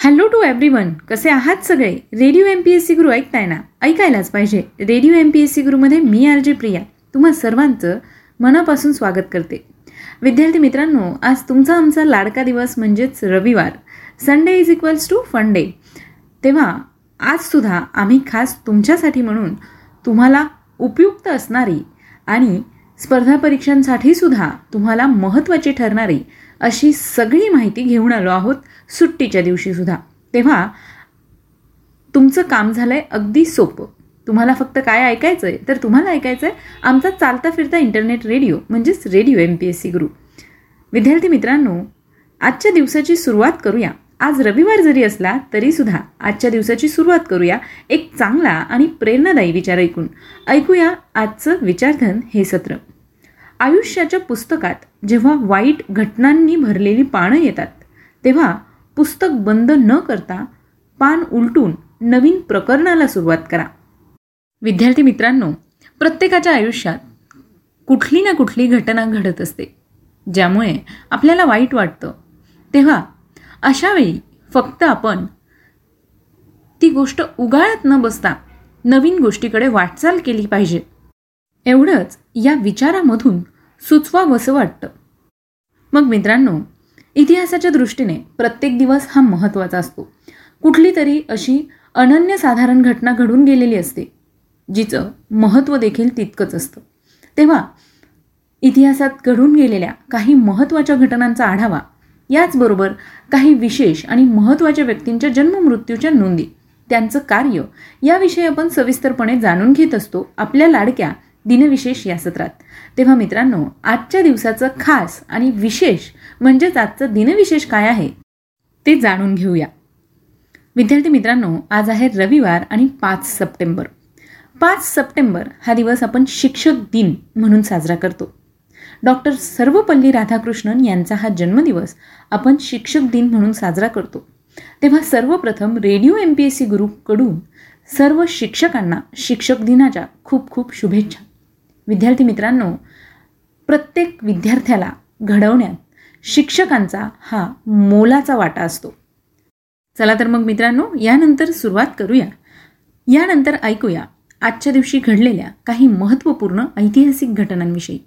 Hello to every one कसे आहात सगळे? Radio M P S C Guru ऐकताय ना ऐकायलाच पाहिजे. Radio M P S C गुरुमध्ये मी आर जे प्रिया. तुम्हा सर्वांचं मनापासून स्वागत करते. विद्यार्थी मित्रांनो आज तुमचा आमचा लाडका दिवस म्हणजेच रविवार. Sunday is equals to fun day तेव्हा आजसुद्धा आम्ही खास तुमच्यासाठी म्हणून तुम्हाला उपयुक्त असणारी आणि स्पर्धा परीक्षांसाठी सुद्धा तुम्हाला महत्त्वाची ठरणारी अशी सगळी माहिती घेऊन आलो आहोत सुट्टीच्या दिवशी सुद्धा. तेव्हा तुमचं काम झालंय अगदी सोपं. तुम्हाला फक्त काय ऐकायचं आहे तर तुम्हाला ऐकायचं आहे आमचा चालता फिरता इंटरनेट रेडिओ म्हणजेच radio M P S C group विद्यार्थी मित्रांनो आजच्या दिवसाची सुरुवात करूया. आज रविवार जरी असला तरीसुद्धा आजच्या दिवसाची सुरुवात करूया एक चांगला आणि प्रेरणादायी विचार ऐकून. ऐकूया आजचं विचारधन हे सत्र. आयुष्याच्या पुस्तकात जेव्हा वाईट घटनांनी भरलेली पानं येतात तेव्हा पुस्तक बंद न करता पान उलटून नवीन प्रकरणाला सुरुवात करा. विद्यार्थी मित्रांनो प्रत्येकाच्या आयुष्यात कुठली ना कुठली घटना घडत असते ज्यामुळे आपल्याला वाईट वाटतं. तेव्हा अशावेळी फक्त आपण ती गोष्ट उगाळत न बसता नवीन गोष्टीकडे वाटचाल केली पाहिजे. एवढंच या विचारामधून सुचवावंसं वाटतं. मग मित्रांनो इतिहासाच्या दृष्टीने प्रत्येक दिवस हा महत्त्वाचा असतो. कुठली तरी अशी अनन्यसाधारण घटना घडून गेलेली असते जिचं महत्त्व देखील तितकंच असतं. तेव्हा इतिहासात घडून गेलेल्या काही महत्त्वाच्या घटनांचा आढावा याचबरोबर काही विशेष आणि महत्त्वाच्या व्यक्तींच्या जन्ममृत्यूच्या नोंदी त्यांचं कार्य याविषयी आपण सविस्तरपणे जाणून घेत असतो आपल्या लाडक्या दिनविशेष या सत्रात. तेव्हा मित्रांनो आजच्या दिवसाचं खास आणि विशेष म्हणजेच आजचं दिनविशेष काय आहे ते जाणून घेऊया. विद्यार्थी मित्रांनो आज आहे रविवार आणि पाच सप्टेंबर. पाच सप्टेंबर हा दिवस आपण शिक्षक दिन म्हणून साजरा करतो. डॉक्टर सर्वपल्ली राधाकृष्णन यांचा हा जन्मदिवस आपण शिक्षक दिन म्हणून साजरा करतो. तेव्हा सर्वप्रथम radio M P S C ग्रुपकडून सर्व शिक्षकांना शिक्षक दिनाच्या खूप खूप शुभेच्छा. विद्यार्थी मित्रांनो प्रत्येक विद्यार्थ्याला घडवण्यात शिक्षकांचा हा मोलाचा वाटा असतो. चला तर मग मित्रांनो यानंतर सुरुवात करूया. यानंतर ऐकूया आजच्या दिवशी घडलेल्या काही महत्त्वपूर्ण ऐतिहासिक घटनांविषयी.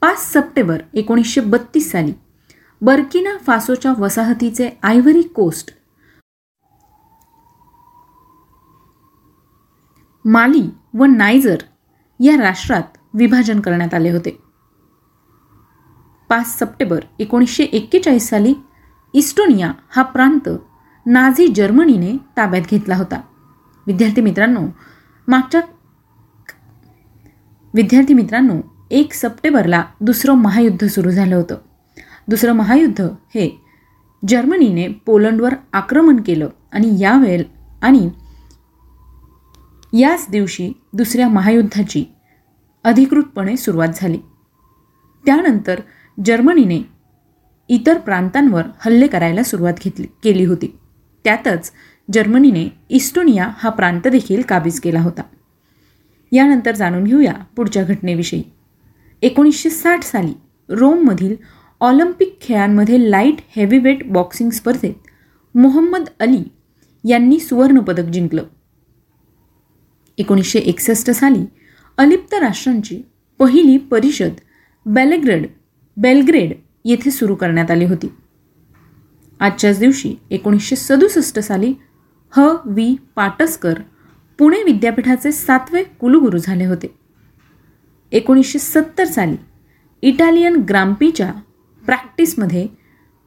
पाच सप्टेंबर एकोणीसशे बत्तीस साली बर्किना फासोच्या वसाहतीचे आयव्हरी कोस्ट माली व नायजर या राष्ट्रात विभाजन करण्यात आले होते. पाच सप्टेंबर एकोणीसशे एक्केचाळीस साली इस्टोनिया हा प्रांत नाझी जर्मनीने ताब्यात घेतला होता. विद्यार्थी मित्रांनो मागच्या विद्यार्थी मित्रांनो एक सप्टेंबरला दुसरं महायुद्ध सुरू झालं होतं. दुसरं महायुद्ध हे जर्मनीने पोलंडवर आक्रमण केलं आणि यावेळ आणि याच दिवशी दुसऱ्या महायुद्धाची अधिकृतपणे सुरुवात झाली. त्यानंतर जर्मनीने इतर प्रांतांवर हल्ले करायला सुरुवात घेतली केली होती. त्यातच जर्मनीने इस्टोनिया हा प्रांत देखील काबीज केला होता. यानंतर जाणून घेऊया पुढच्या घटनेविषयी. एकोणीसशे साठ साली रोममधील ऑलिम्पिक खेळांमध्ये लाइट हेवीवेट बॉक्सिंग स्पर्धेत मोहम्मद अली यांनी सुवर्णपदक जिंकलं. एकोणीसशे एकसष्ट साली अलिप्त राष्ट्रांची पहिली परिषद बेलग्रेड बेलग्रेड येथे सुरू करण्यात आली होती. आजच्याच दिवशी एकोणीसशे सदुसष्ट साली ह. व्ही पाटसकर पुणे विद्यापीठाचे सातवे कुलगुरू झाले होते. एकोणीसशे सत्तर साली इटालियन ग्राम्पीच्या प्रॅक्टिसमध्ये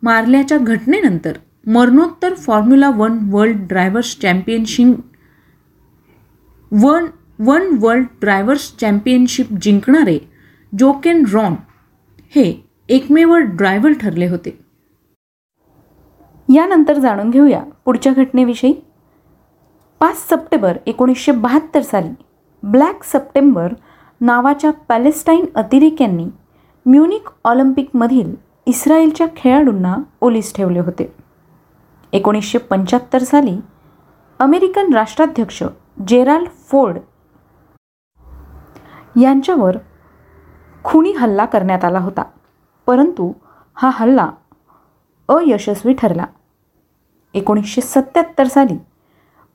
मारल्याच्या घटनेनंतर मरणोत्तर formula one world drivers championship one one world drivers championship जिंकणारे Jochen Rindt हे एकमेव ड्रायव्हर ठरले होते. यानंतर जाणून घेऊया पुढच्या घटनेविषयी. पाच सप्टेंबर एकोणीसशे बहात्तर साली ब्लॅक सप्टेंबर नावाच्या पॅलेस्टाईन अतिरेक्यांनी म्युनिक ऑलिम्पिकमधील इस्रायलच्या खेळाडूंना ओलीस ठेवले होते. एकोणीसशे पंच्याहत्तर साली अमेरिकन राष्ट्राध्यक्ष जेराल्ड फोर्ड यांच्यावर खुनी हल्ला करण्यात आला होता. परंतु हा हल्ला अयशस्वी ठरला. एकोणीसशे सत्याहत्तर साली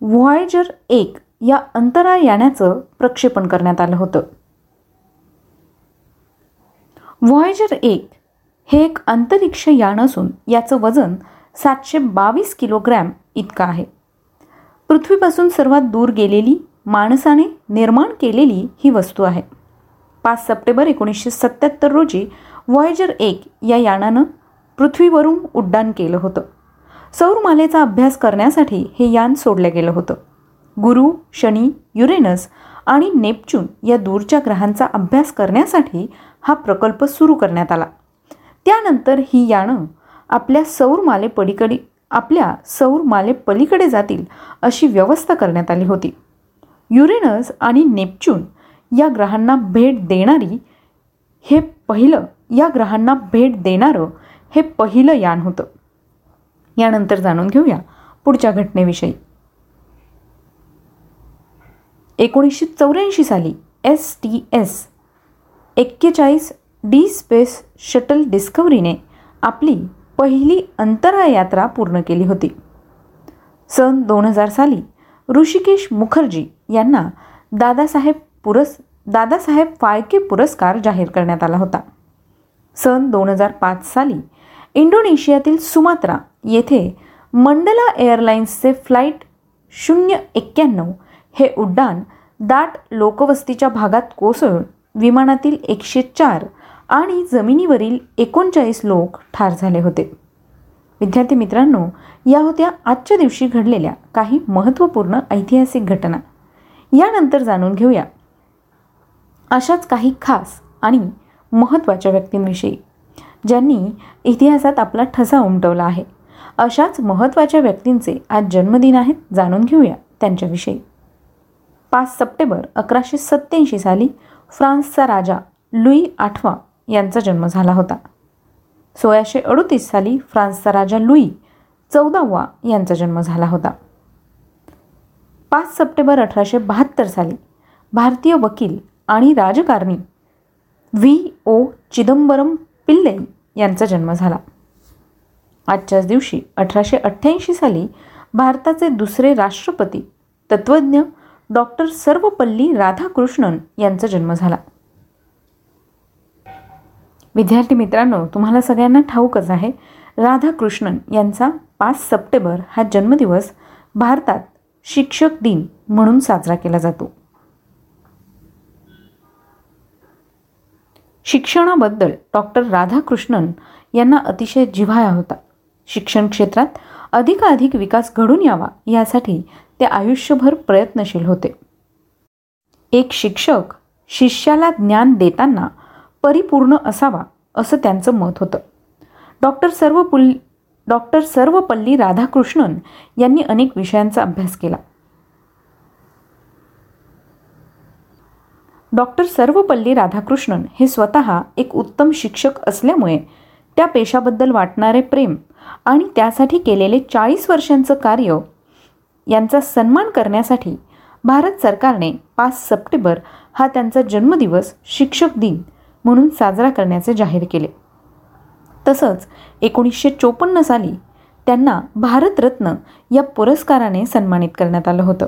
व्हॉयजर एक या अंतराळ यानाचं प्रक्षेपण करण्यात आलं होतं. व्हॉयजर एक हे एक अंतरिक्ष यान असून याचं वजन सातशे बावीस किलोग्रॅम इतकं आहे. पृथ्वीपासून सर्वात दूर गेलेली माणसाने निर्माण केलेली ही वस्तू आहे. पाच सप्टेंबर एकोणीसशे सत्याहत्तर रोजी व्हॉयजर एक या यानानं पृथ्वीवरून उड्डाण केलं होतं. सौरमालेचा अभ्यास करण्यासाठी हे यान सोडलं गेलं होतं. गुरु शनी युरेनस आणि नेपच्यून या दूरच्या ग्रहांचा अभ्यास करण्यासाठी हा प्रकल्प सुरू करण्यात आला. त्यानंतर ही यानं आपल्या सौरमाले पलीकडे आपल्या सौर पलीकडे जातील अशी व्यवस्था करण्यात आली होती. युरेनस आणि नेपच्यून या ग्रहांना भेट देणारी हे पहिलं या ग्रहांना भेट देणारं हे पहिलं यान होतं. यानंतर जाणून घेऊया पुढच्या घटनेविषयी. एकोणीसशे चौऱ्याऐंशी साली एस टी एस एक्केचाळीस डी स्पेस शटल डिस्कवरीने आपली पहिली अंतराळ यात्रा पूर्ण केली होती. सन दोन हजार साली ऋषिकेश मुखर्जी यांना दादासाहेब पुरस दादासाहेब फाळके पुरस्कार जाहीर करण्यात आला होता. सन दोन हजार पाच साली इंडोनेशियातील सुमात्रा येथे मंडला एअरलाइन्सचे फ्लाईट शून्य एक्क्याण्णव हे उड्डाण दाट लोकवस्तीच्या भागात कोसळून विमानातील एकशे चार आणि जमिनीवरील एकोणचाळीस लोक ठार झाले होते. विद्यार्थी मित्रांनो या होत्या आजच्या दिवशी घडलेल्या काही महत्त्वपूर्ण ऐतिहासिक घटना. यानंतर जाणून घेऊया. अशाच काही खास आणि महत्त्वाच्या व्यक्तींविषयी ज्यांनी इतिहासात आपला ठसा उमटवला आहे. अशाच महत्त्वाच्या व्यक्तींचे आज जन्मदिन आहेत जाणून घेऊया त्यांच्याविषयी. पाच सप्टेंबर अकराशे सत्त्याऐंशी साली फ्रान्सचा राजा लुई आठवा यांचा जन्म झाला होता. सोळाशे अडोतीस साली फ्रान्सचा राजा लुई चौदावा यांचा जन्म झाला होता. पाच सप्टेंबर अठराशे बहात्तर साली भारतीय वकील आणि राजकारणी व्ही. ओ. चिदंबरम पिल्ले यांचा जन्म झाला. आजच्याच दिवशी अठराशे अठ्ठ्याऐंशी साली भारताचे दुसरे राष्ट्रपती तत्त्वज्ञ डॉक्टर सर्वपल्ली राधाकृष्णन यांचा जन्म झाला. विद्यार्थी मित्रांनो तुम्हाला सगळ्यांना ठाऊकच आहे. राधाकृष्णन यांचा पाच सप्टेंबर हा जन्मदिवस भारतात शिक्षक दिन म्हणून साजरा केला जातो. शिक्षणाबद्दल डॉक्टर राधाकृष्णन यांना अतिशय जिव्हाळा होता. शिक्षण क्षेत्रात अधिकाधिक विकास घडून यावा यासाठी ते आयुष्यभर प्रयत्नशील होते. एक शिक्षक शिष्याला ज्ञान देताना परिपूर्ण असावा असं त्यांचं मत होतं. डॉक्टर सर्व पुल डॉक्टर सर्वपल्ली राधाकृष्णन यांनी अनेक विषयांचा अभ्यास केला. डॉक्टर सर्वपल्ली राधाकृष्णन हे स्वतः एक उत्तम शिक्षक असल्यामुळे त्या पेशाबद्दल वाटणारे प्रेम आणि त्यासाठी केलेले चाळीस वर्षांचं कार्य यांचा सन्मान करण्यासाठी भारत सरकारने पाच सप्टेंबर हा त्यांचा जन्मदिवस शिक्षक दिन म्हणून साजरा करण्याचे जाहीर केले. तसंच एकोणीसशे चोपन्न साली त्यांना भारतरत्न या पुरस्काराने सन्मानित करण्यात आलं होतं.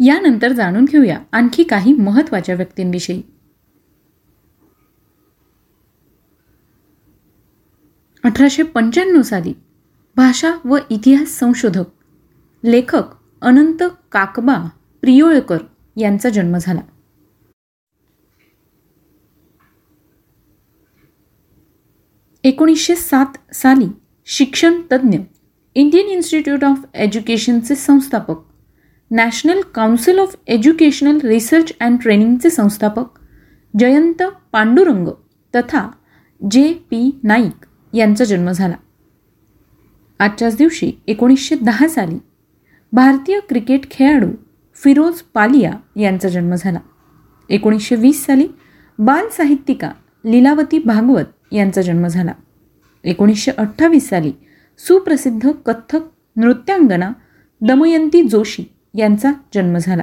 यानंतर जाणून घेऊया आणखी काही महत्त्वाच्या व्यक्तींविषयी. अठराशे पंच्याण्णव साली भाषा व इतिहास संशोधक लेखक अनंत काकबा प्रियोळकर यांचा जन्म झाला. एकोणीसशे सात साली शिक्षण तज्ज्ञ इंडियन इन्स्टिट्यूट ऑफ एज्युकेशनचे संस्थापक national council of educational research and ट्रेनिंगचे संस्थापक जयंत पांडुरंग तथा जे पी नाईक यांचा जन्म झाला. आजच्याच दिवशी एकोणीसशे दहा साली भारतीय क्रिकेट खेळाडू फिरोज पालिया यांचा जन्म झाला. एकोणीसशे वीस साली बाल साहित्यिका लीलावती भागवत यांचा जन्म झाला. एकोणीसशे अठ्ठावीस साली सुप्रसिद्ध कथ्थक नृत्यांगना दमयंती जोशी यांचा जन्म झाला.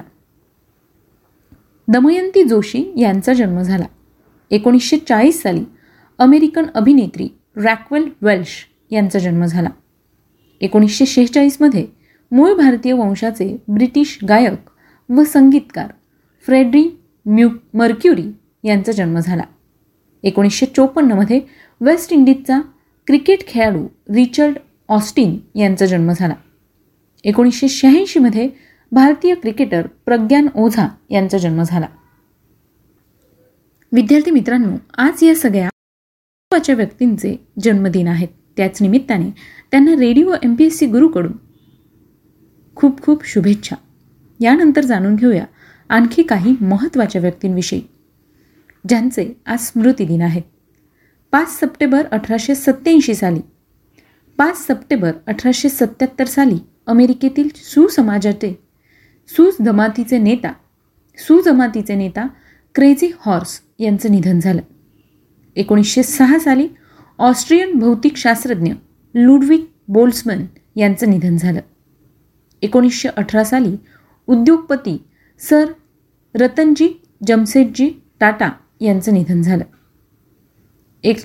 दमयंती जोशी यांचा जन्म झाला. एकोणीसशे चाळीस साली अमेरिकन अभिनेत्री रॅक्वेल वेल्श यांचा जन्म झाला. एकोणीसशे शेहेचाळीसमध्ये मूळ भारतीय वंशाचे ब्रिटिश गायक व संगीतकार फ्रेडरी म्यू मर्क्युरी यांचा जन्म झाला. एकोणीसशे चोपन्नमध्ये वेस्ट इंडिजचा क्रिकेट खेळाडू रिचर्ड ऑस्टिन यांचा जन्म झाला. एकोणीसशे शहाऐंशीमध्ये भारतीय क्रिकेटर प्रज्ञान ओझा यांचा जन्म झाला. विद्यार्थी मित्रांनो आज या सगळ्या महत्त्वाच्या व्यक्तींचे जन्मदिन आहेत. त्याच निमित्ताने त्यांना radio M P S C गुरुकडून खूप खूप शुभेच्छा. यानंतर जाणून घेऊया आणखी काही महत्त्वाच्या व्यक्तींविषयी. ज्यांचे आज स्मृतिदिन आहेत पाच सप्टेंबर अठराशे सत्त्याऐंशी साली. पाच सप्टेंबर अठराशे सत्याहत्तर साली अमेरिकेतील सुसमाजाचे सुजमातीचे नेता सुजमातीचे नेता क्रेझी हॉर्स यांचं निधन झालं. एकोणीसशे सहा साली ऑस्ट्रियन भौतिकशास्त्रज्ञ लुडविक बोल्समन यांचं निधन झालं. एकोणीसशे अठरा साली उद्योगपती सर रतनजी जमसेटजी टाटा यांचं निधन झालं. एक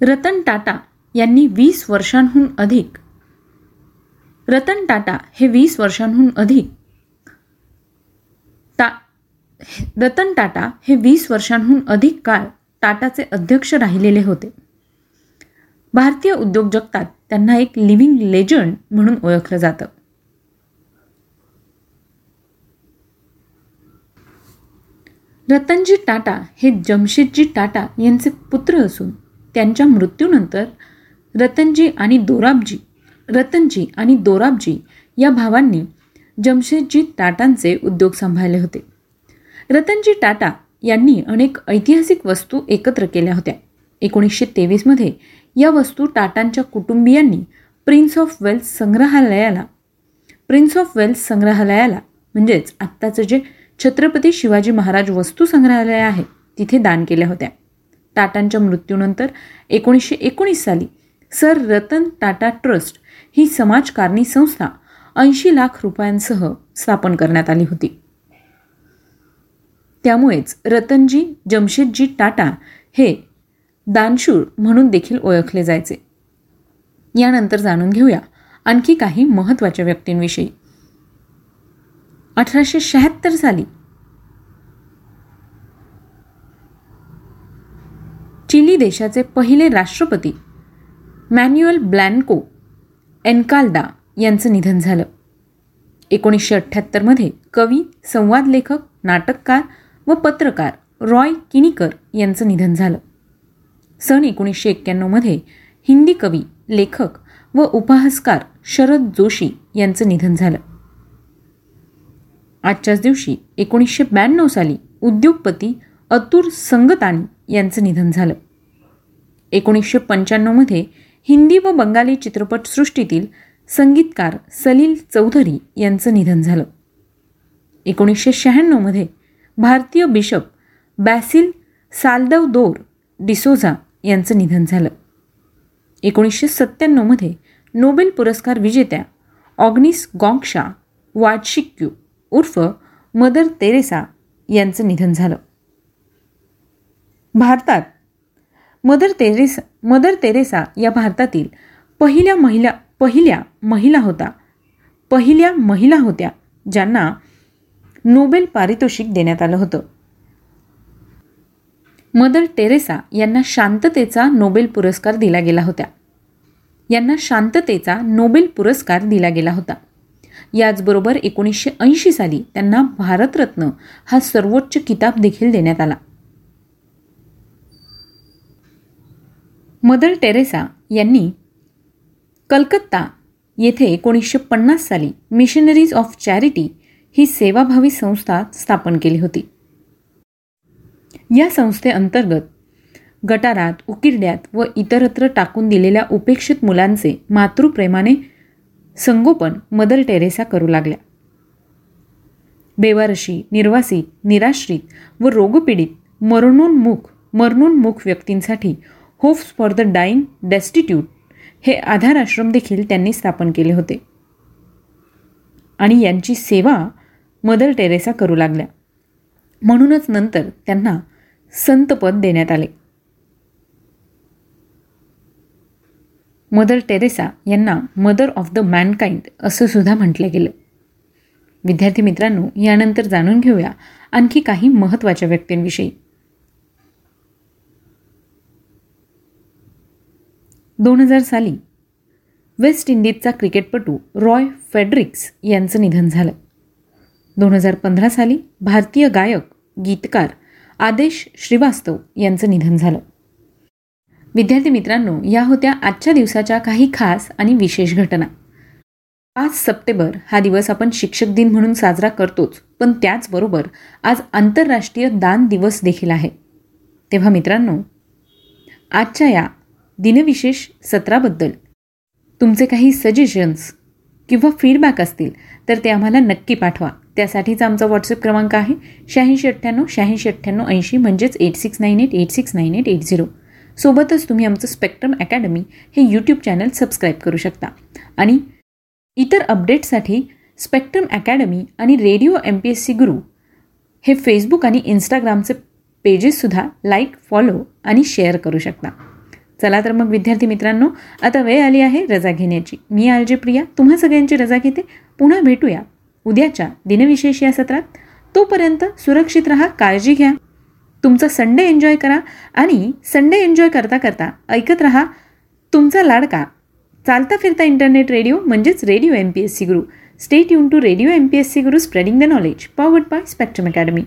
रतन टाटा यांनी वीस वर्षांहून अधिक रतन टाटा हे वीस वर्षांहून अधिक टा रतन टाटा हे वीस वर्षांहून अधिक काळ टाटाचे अध्यक्ष राहिलेले होते. भारतीय उद्योग जगतात त्यांना एक लिव्हिंग लेजंड म्हणून ओळखलं जातं. रतनजी टाटा हे जमशेदजी टाटा यांचे पुत्र असून त्यांच्या मृत्यूनंतर रतनजी आणि दोराबजी रतनजी आणि दोराबजी या भावांनी जमशेदजी टाटांचे उद्योग सांभाळले होते. रतनजी टाटा यांनी अनेक ऐतिहासिक वस्तू एकत्र केल्या होत्या. एकोणीसशे तेवीसमध्ये या वस्तू टाटांच्या कुटुंबियांनी प्रिन्स ऑफ वेल्स संग्रहालयाला प्रिन्स ऑफ वेल्स संग्रहालयाला म्हणजेच आत्ताचं जे छत्रपती शिवाजी महाराज वस्तू संग्रहालय आहे. तिथे दान केल्या होत्या. टाटांच्या मृत्यूनंतर एकोणीसशे एकोणीस साली सर रतन टाटा ट्रस्ट ही समाजकारणी संस्था ऐंशी लाख रुपयांसह स्थापन करण्यात आली होती. त्यामुळेच रतनजी जमशेदजी टाटा हे दानशूर म्हणून देखील ओळखले जायचे. यानंतर जाणून घेऊया आणखी काही महत्त्वाच्या व्यक्तींविषयी. अठराशे शहात्तर साली. चिली देशाचे पहिले राष्ट्रपती मॅन्युअल ब्लॅन्को एनकालदा यांचं निधन झालं. एकोणीसशे अठ्ठ्याहत्तरमध्ये कवी संवाद लेखक नाटककार व पत्रकार रॉय किनीकर यांचं निधन झालं. सन एकोणीसशे एक्क्याण्णवमध्ये हिंदी कवी लेखक व उपहासकार शरद जोशी यांचं निधन झालं. आजच्याच दिवशी एकोणीसशे ब्याण्णव साली उद्योगपती अतुर संगतानी यांचं निधन झालं. एकोणीसशे पंच्याण्णवमध्ये हिंदी व बंगाली चित्रपटसृष्टीतील संगीतकार सलील चौधरी यांचं निधन झालं. एकोणीसशे शहाण्णवमध्ये भारतीय बिशप बॅसिल सालदव दोर डिसोझा यांचं निधन झालं. एकोणीसशे सत्त्याण्णवमध्ये नोबेल पुरस्कार विजेत्या ऑग्निस गॉंगशा वाटशिक्यू उर्फ मदर तेरेसा यांचं निधन झालं. भारतात मदर तेरेसा मदर तेरेसा या भारतातील पहिल्या महिला पहिल्या महिला होता पहिल्या महिला होत्या ज्यांना नोबेल पारितोषिक देण्यात आलं होतं. मदर टेरेसा यांना शांततेचा नोबेल पुरस्कार दिला गेला होता. यांना शांततेचा नोबेल पुरस्कार दिला गेला होता. याचबरोबर एकोणीसशे ऐंशी साली त्यांना भारतरत्न हा सर्वोच्च किताब देखील देण्यात आला. मदर टेरेसा यांनी कलकत्ता येथे एकोणीसशे पन्नास साली मिशनरीज ऑफ चॅरिटी ही सेवाभावी संस्था स्थापन केली होती. या संस्थेअंतर्गत गटारात उकिरड्यात व इतरत्र टाकून दिलेल्या उपेक्षित मुलांचे मातृप्रेमाने संगोपन मदर टेरेसा करू लागल्या. बेवारशी निर्वासित निराश्रित व रोगपीडित मरणोन्मुख मरणोन्मुख व्यक्तींसाठी hopes for the dying destitute हे आधार आश्रम देखील त्यांनी स्थापन केले होते. आणि यांची सेवा मदर टेरेसा करू लागल्या. म्हणूनच नंतर त्यांना संतपद देण्यात आले. मदर टेरेसा यांना मदर ऑफ द मॅनकाइंड असं सुद्धा म्हटलं गेलं. विद्यार्थी मित्रांनो यानंतर जाणून घेऊया आणखी काही महत्त्वाच्या व्यक्तींविषयी. दोन हजार साली वेस्ट इंडिजचा क्रिकेटपटू रॉय फेडरिक्स यांचं निधन झालं. दोन हजार पंधरा साली भारतीय गायक गीतकार आदेश श्रीवास्तव यांचं निधन झालं. विद्यार्थी मित्रांनो या होत्या आजच्या दिवसाच्या काही खास आणि विशेष घटना. पाच सप्टेंबर हा दिवस आपण शिक्षक दिन म्हणून साजरा करतोच पण त्याचबरोबर आज आंतरराष्ट्रीय दान दिवस देखील आहे. तेव्हा मित्रांनो आजच्या या दिनविशेष सत्राबद्दल तुमचे काही सजेशन्स किंवा फीडबॅक असतील तर ते आम्हाला नक्की पाठवा. त्यासाठीचा आमचा व्हॉट्सअप क्रमांक आहे शहाऐंशी अठ्ठ्याण्णव शहाऐंशी अठ्ठ्याण्णव ऐंशी म्हणजेच eight six nine eight eight six nine eight eight zero सोबतच तुम्ही आमचं स्पेक्ट्रम अकॅडमी हे यूट्यूब चॅनल सबस्क्राईब करू शकता. आणि इतर अपडेटसाठी स्पेक्ट्रम अकॅडमी आणि radio M P S C Guru हे फेसबुक आणि इंस्टाग्रामचे पेजेससुद्धा लाईक फॉलो आणि शेअर करू शकता. चला तर मग विद्यार्थी मित्रांनो आता वेळ आली आहे रजा घेण्याची. मी आलजे प्रिया तुम्हा सगळ्यांची रजा घेते. पुन्हा भेटूया उद्याच्या दिनविशेष या सत्रात. तोपर्यंत सुरक्षित रहा काळजी घ्या. तुमचा संडे एन्जॉय करा आणि संडे एन्जॉय करता करता ऐकत रहा तुमचा लाडका. चालता फिरता इंटरनेट रेडिओ म्हणजेच radio M P S C Guru stay युन to radio M P S C Guru spreading the knowledge powered by Spectrum Academy